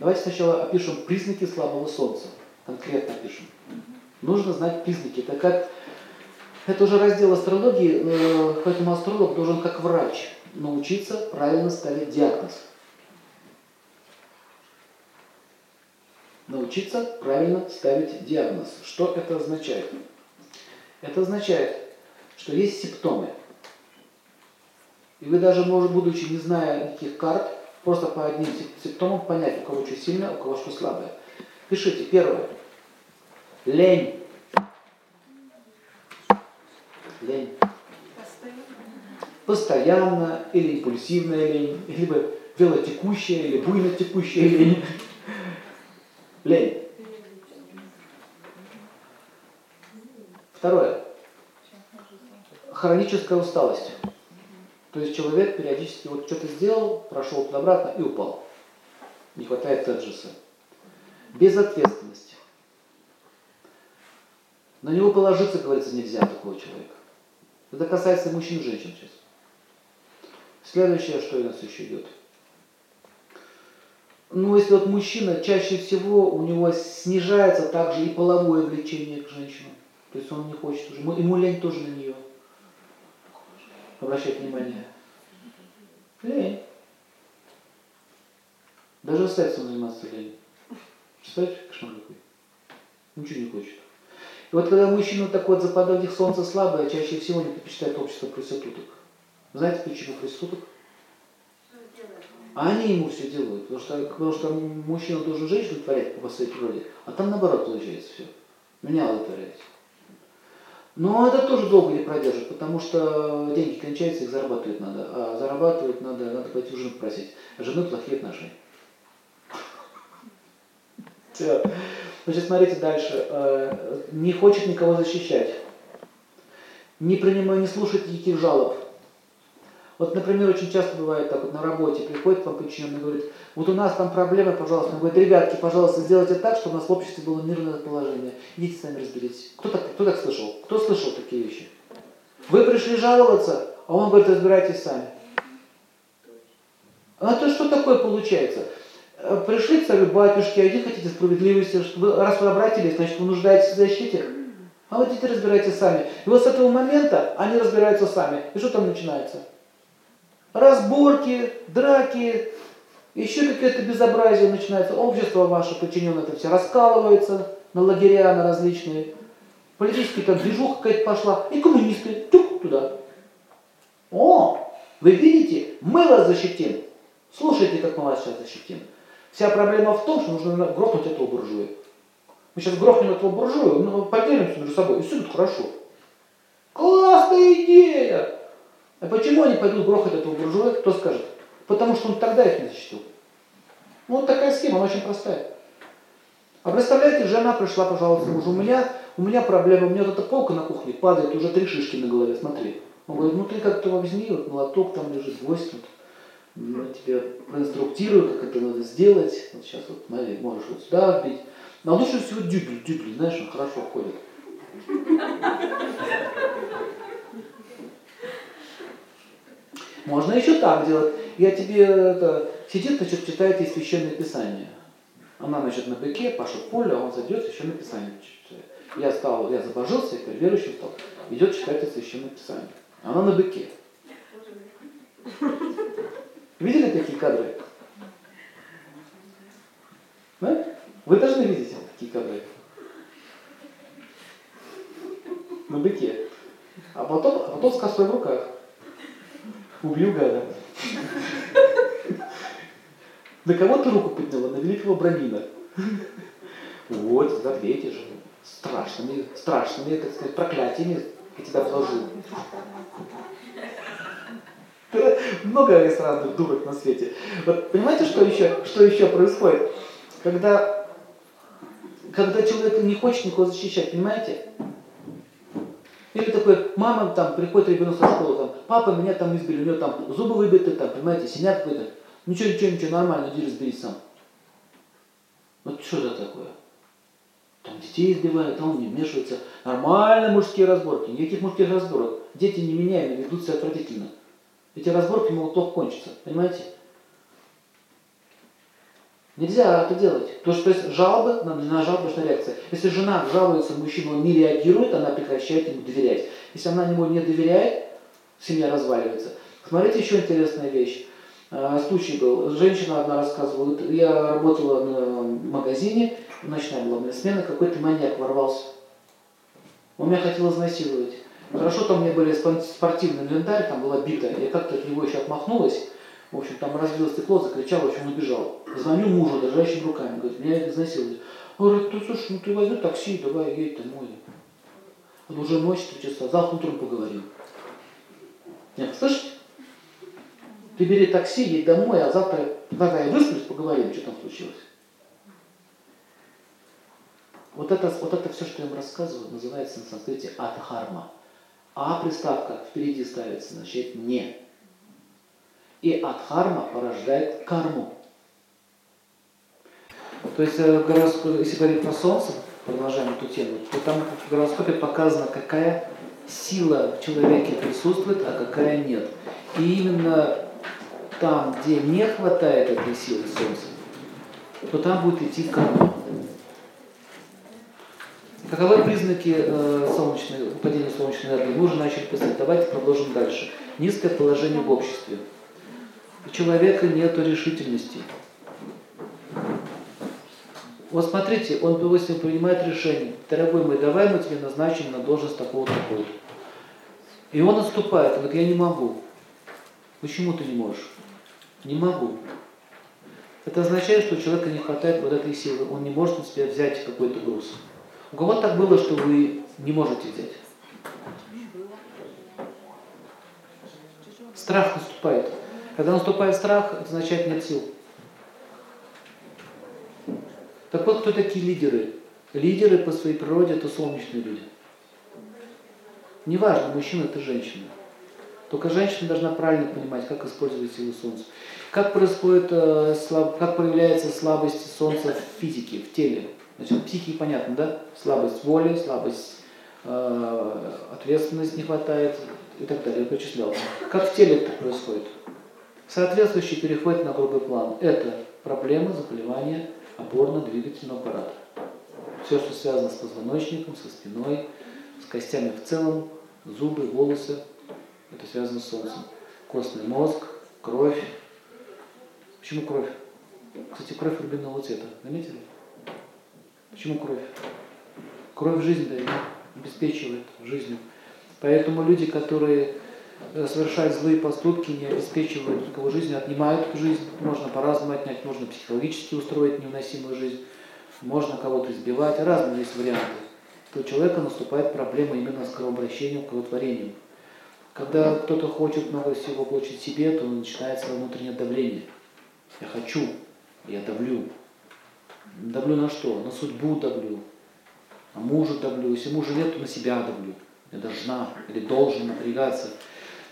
Давайте сначала опишем признаки слабого солнца. Конкретно опишем. Нужно знать признаки. Это как это уже раздел астрологии, э, поэтому астролог должен как врач научиться правильно ставить диагноз. Научиться правильно ставить диагноз. Что это означает? Это означает, что есть симптомы. И вы даже, может, будучи не зная никаких карт, просто по одним симптомам понять, у кого что сильное, у кого что слабое. Пишите. Первое. Лень. Лень. Постоянно или импульсивная лень, либо велотекущая или буйно текущая лень. Лень. Второе. Хроническая усталость. То есть человек периодически вот что-то сделал, прошел туда-обратно и упал. Не хватает теджеса. Безответственность. На него положиться, говорится, нельзя такого человека. Это касается мужчин и женщин сейчас. Следующее, что у нас еще идет. Ну, если вот мужчина, чаще всего у него снижается также и половое влечение к женщинам. То есть он не хочет уже. Ему лень тоже на нее. Обращать внимание. Лень. Даже сексом заниматься лень. Представляете, кошмар какой? Ничего не хочет. И вот когда мужчина такой вот западает их солнце слабое, чаще всего не предпочитает общество проституток. Знаете почему проституток? А они ему все делают, потому что, потому что мужчина должен женщину творять по своей природе, а там наоборот получается все. Меня удовлетворяет. Но это тоже долго не продержит, потому что деньги кончаются, их зарабатывать надо. А зарабатывать надо, надо пойти у жены просить. Жены плохие отношения. Все. Значит, смотрите дальше. Э, не хочет никого защищать. Не принимает, не слушает никаких жалоб. Вот, например, очень часто бывает так вот на работе, приходит вам подчиненный и говорит, вот у нас там проблемы, пожалуйста. Он говорит, ребятки, пожалуйста, сделайте так, чтобы у нас в обществе было мирное положение. Идите сами разберитесь. Кто так, кто так слышал? Кто слышал такие вещи? Вы пришли жаловаться, а он говорит, разбирайтесь сами. А то что такое получается? Э, пришли к царю батюшки, а где хотите справедливости, раз вы обратились, значит вы нуждаетесь в защите. А вот идите разбирайтесь сами. И вот с этого момента они разбираются сами. И что там начинается? Разборки, драки, еще какое-то безобразие начинается. Общество ваше подчиненное это все раскалывается на лагеря, на различные. Политическая там движуха какая-то пошла. И коммунисты тюк туда. О, вы видите, мы вас защитим. Слушайте, как мы вас сейчас защитим. Вся проблема в том, что нужно грохнуть этого буржуя. Мы сейчас грохнем этого буржуя, поделимся между собой, и все будет хорошо. Классная идея! А почему они пойдут грохать этого буржуя, кто скажет? Потому что он тогда их не защитил. Ну, вот такая схема, она очень простая. А представляете, жена пришла, пожалуйста, мужу, у меня, у меня проблема, у меня вот эта полка на кухне падает, уже три шишки на голове, смотри. Он говорит, ну ты как-то возьми, вот молоток там лежит, гвоздь, вот, я тебе проинструктирую, как это надо сделать. Вот сейчас вот, смотри, можешь вот сюда вбить. Но лучше всего дюбель, дюбель, знаешь, он хорошо ходит. Можно еще так делать. Я тебе это, сидит, значит, читает из священное писание. Она, значит, на быке, Паша поле, а он зайдет, священное писание читает. Я стал, я забожился, я верующим стал. Идет читать из священное писание. Она на быке. Видели такие кадры? Да? Вы должны видеть такие кадры. На быке. А потом, а потом с косой в руках. Убью гада. На кого ты руку подняла? На великого Брамина. Вот, за ответишь же. Страшными, страшными, так сказать, проклятиями я тебя вложил. Много есть разных дурок на свете. Вот понимаете, что еще, что еще происходит? Когда, когда человек не хочет никого защищать, понимаете? Или такой, мама там, приходит ребенок со школы, там, папа меня там избили, у него там зубы выбиты, там, понимаете, синяк какой-то. Ничего, ничего, ничего, нормально, иди разберись сам. Вот что это такое? Там детей избивают, там он не вмешивается. Нормальные мужские разборки, никаких мужских разборок. Дети не меняемые, ведут себя отвратительно. Эти разборки могут плохо кончиться, понимаете? Нельзя это делать. То, что, то есть жалобы, на, жалобы нужна реакция. Если жена жалуется, мужчина он не реагирует, она прекращает ему доверять. Если она ему не доверяет, семья разваливается. Смотрите, еще интересная вещь. А, случай был. Женщина одна рассказывала, я работала на магазине, ночная была моя смена, какой-то маньяк ворвался. Он меня хотел изнасиловать. Хорошо, там у меня были спортивный инвентарь, там была бита. Я как-то от него еще отмахнулась. В общем, там разбило стекло, закричал, в общем, он убежал. Звоню мужу, дрожащими руками, говорит, меня изнасиловали. Он говорит, ну слушай, ну ты возьми такси, давай едь домой. Это уже ночь, три часа, завтра утром поговорим. Нет, слышите? Ты бери такси, едь домой, а завтра, когда я высплюсь, поговорим, что там случилось. Вот это, вот это все, что я вам рассказываю, называется на санскрите адхарма. А приставка впереди ставится, значит не. И адхарма порождает карму. То есть э, гороскоп, если говорить про Солнце, продолжаем эту тему, то там в гороскопе показано, какая сила в человеке присутствует, а какая нет. И именно там, где не хватает этой силы Солнца, то там будет идти карма. Каковы признаки э, солнечной, падения солнечной энергии? Мы уже начали писать. Продолжим дальше. Низкое положение в обществе. У человека нет решительности. Вот смотрите, он, допустим, принимает решение. Дорогой мой, давай мы тебе назначим на должность такого-то такого. И он отступает, он говорит, я не могу. Почему ты не можешь? Не могу. Это означает, что у человека не хватает вот этой силы. Он не может на себя взять какой-то груз. У кого так было, что вы не можете взять? Страх наступает. Когда наступает страх, это означает нет сил. Так вот, кто такие лидеры? Лидеры по своей природе это солнечные люди. Неважно, мужчина это женщина. Только женщина должна правильно понимать, как использовать силу Солнца. Как происходит, э, как проявляется слабость Солнца в физике, в теле. Значит, психике понятно, да? Слабость воли, слабость э, ответственности не хватает и так далее. Я перечислял. Как в теле это происходит? Соответствующий переход на грубый план. Это проблемы, заболевания опорно-двигательного аппарата. Все, что связано с позвоночником, со спиной, с костями в целом, зубы, волосы, это связано с солнцем. Костный мозг, кровь. Почему кровь? Кстати, кровь рубинового цвета. Заметили? Почему кровь? Кровь жизнь дает, обеспечивает жизнью. Поэтому люди, которые совершают злые поступки, не обеспечивают никого жизнью, отнимают жизнь. Можно по-разному отнять, можно психологически устроить невыносимую жизнь, можно кого-то избивать, разные есть варианты. То у человека наступает проблема именно с кровообращением, кровотворением. Когда кто-то хочет много всего получить себе, то начинается внутреннее давление. Я хочу, я давлю. Давлю на что? На судьбу давлю, на мужа давлю. Если мужа нет, то на себя давлю. Я должна или должен напрягаться.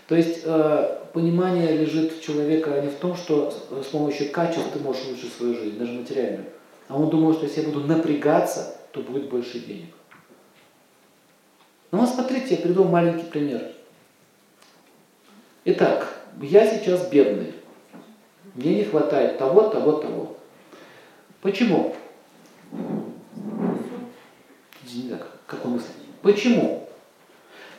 То есть э, понимание лежит в человека не в том, что с помощью качеств ты можешь улучшить свою жизнь, даже материальную. А он думает, что если я буду напрягаться, то будет больше денег. Ну вот смотрите, я приведу маленький пример. Итак, я сейчас бедный. Мне не хватает того, того, того. Почему? Не знаю, какой мысль. Почему?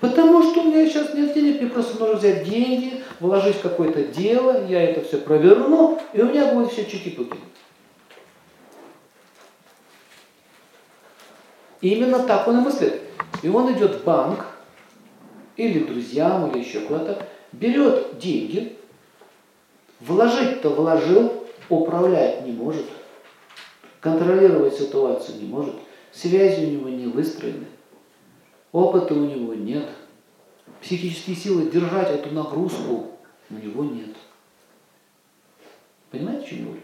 Потому что у меня сейчас нет денег, мне просто нужно взять деньги, вложить в какое-то дело, я это все проверну, и у меня будет все чики-пуки. Именно так он и мыслит. И он идет в банк, или друзьям, или еще куда-то, берет деньги, вложить-то вложил, управлять не может – контролировать ситуацию не может, связи у него не выстроены, опыта у него нет, психические силы держать эту нагрузку у него нет. Понимаете, что я?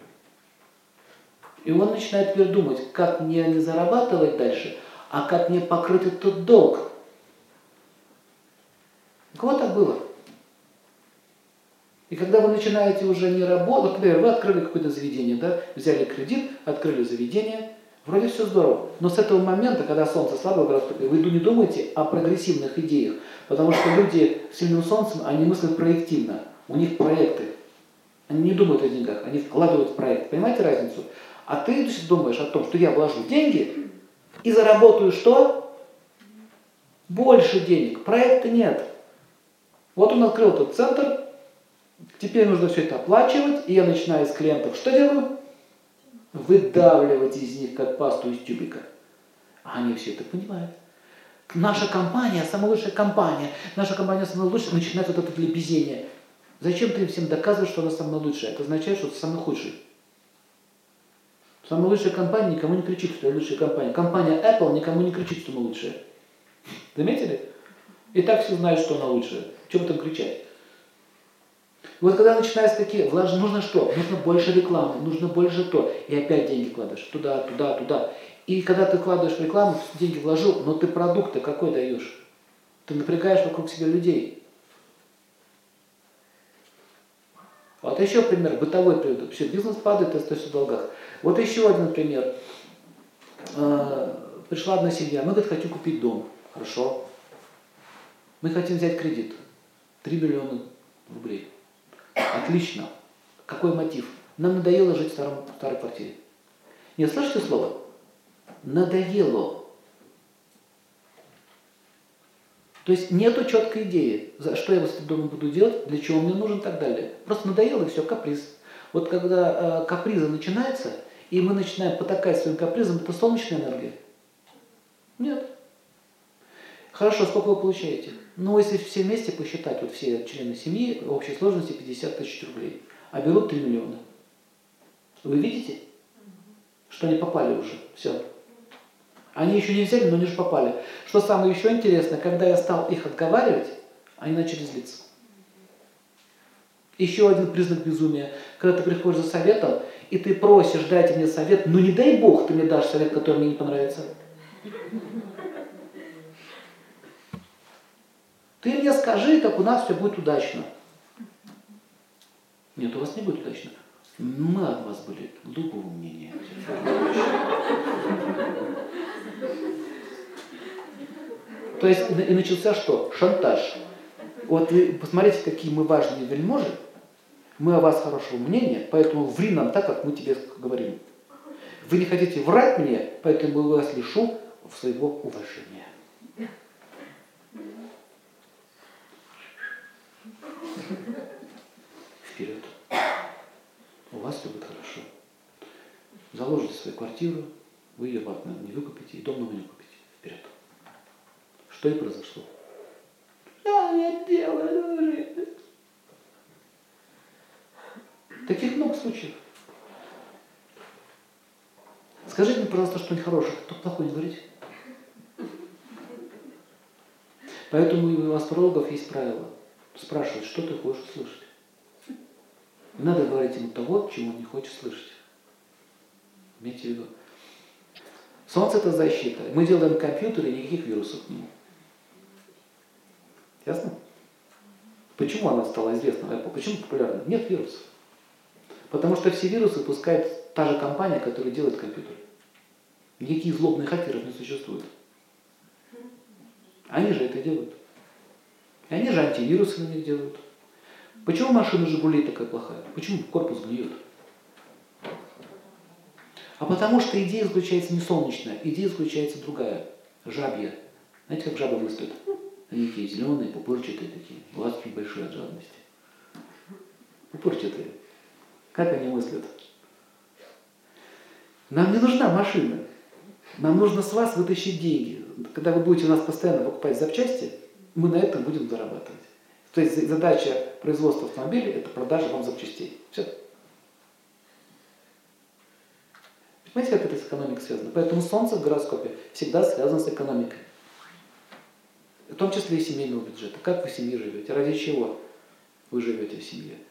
И он начинает теперь думать, как мне не зарабатывать дальше, а как мне покрыть этот долг. У кого так было? И когда вы начинаете уже не работать, например, вы открыли какое-то заведение, да, взяли кредит, открыли заведение, вроде все здорово. Но с этого момента, когда солнце в гороскопе, вы не думаете о прогрессивных идеях, потому что люди с сильным солнцем, они мыслят проективно, у них проекты. Они не думают о деньгах, они вкладывают в проект. Понимаете разницу? А ты думаешь о том, что я вложу деньги и заработаю что? Больше денег. Проекта нет. Вот он открыл этот центр, теперь нужно все это оплачивать, и я начинаю с клиентов что делаю? Выдавливать из них как пасту из тюбика. А они все это понимают. Наша компания, самая лучшая компания, наша компания самая лучшая, начинает вот это лебезение. Зачем ты им всем доказываешь, что она самая лучшая? Это означает, что ты самый худший. Самая лучшая компания никому не кричит, что я лучшая компания. Компания Apple никому не кричит, что мы лучшая. Заметили? И так все знают, что она лучшая. Чем там кричать? Вот когда начинаются такие, влажные, нужно что? Нужно больше рекламы, нужно больше то. И опять деньги кладешь туда, туда, туда. И когда ты вкладываешь в рекламу, деньги вложил, но ты продукты какой даешь? Ты напрягаешь вокруг себя людей. Вот еще пример, бытовой приведу. Все, бизнес падает, ты остаешься в долгах. Вот еще один пример. Э, пришла одна семья, мы, говорит, хотим купить дом. Хорошо. Мы хотим взять кредит. 3 миллиона рублей. Отлично. Какой мотив? Нам надоело жить в, старом, в старой квартире. Не слышите слово? Надоело. То есть нету четкой идеи, за что я с этим домом буду делать, для чего мне нужен и так далее. Просто надоело и все, каприз. Вот когда э, каприза начинается, и мы начинаем потакать своим капризом, это солнечная энергия? Нет. Хорошо, сколько вы получаете? Ну, если все вместе посчитать, вот все члены семьи, в общей сложности 50 тысяч рублей, а берут 3 миллиона. Вы видите, что они попали уже? Все. Они еще не взяли, но они же попали. Что самое еще интересное, когда я стал их отговаривать, они начали злиться. Еще один признак безумия. Когда ты приходишь за советом, и ты просишь, дайте мне совет, но не дай Бог ты мне дашь совет, который мне не понравится. Ты мне скажи, как у нас все будет удачно. Нет, у вас не будет удачно. Мы от вас были другого мнения. То есть и начался что? Шантаж. Вот вы посмотрите, какие мы важные вельможи. Мы о вас хорошего мнения, поэтому ври нам так, как мы тебе говорим. Вы не хотите врать мне, поэтому я вас лишу своего уважения. Вперед. У вас все будет хорошо. Заложите свою квартиру, вы ее не выкупите, и дом новый не купите. Вперед. Что и произошло. Да, я делаю. Таких много случаев. Скажите мне, пожалуйста, что-нибудь хорошее, только плохое не говорите. Поэтому у астрологов есть правило. Спрашивают, что ты хочешь услышать. Надо говорить ему того, чего он не хочет слышать. Имейте в виду. Солнце это защита. Мы делаем компьютер и никаких вирусов нему. Ясно? Почему она стала известна Apple? Почему популярна? Нет вирусов. Потому что все вирусы пускает та же компания, которая делает компьютер. Никаких злобных хакеров не существует. Они же это делают. И они же антивирусы на них делают. Почему машина Жигулей такая плохая? Почему корпус гниет? А потому что идея заключается не солнечная, идея заключается другая, жабья. Знаете, как жабы мыслят? Они такие зеленые, пупырчатые такие, глазки большие от жадности. Пупырчатые. Как они мыслят? Нам не нужна машина. Нам нужно с вас вытащить деньги. Когда вы будете у нас постоянно покупать запчасти, мы на этом будем зарабатывать. То есть задача производства автомобиля – это продажа вам запчастей. Все. Понимаете, как это с экономикой связано? Поэтому Солнце в гороскопе всегда связано с экономикой. В том числе и семейного бюджета. Как вы в семье живете? Ради чего вы живете в семье?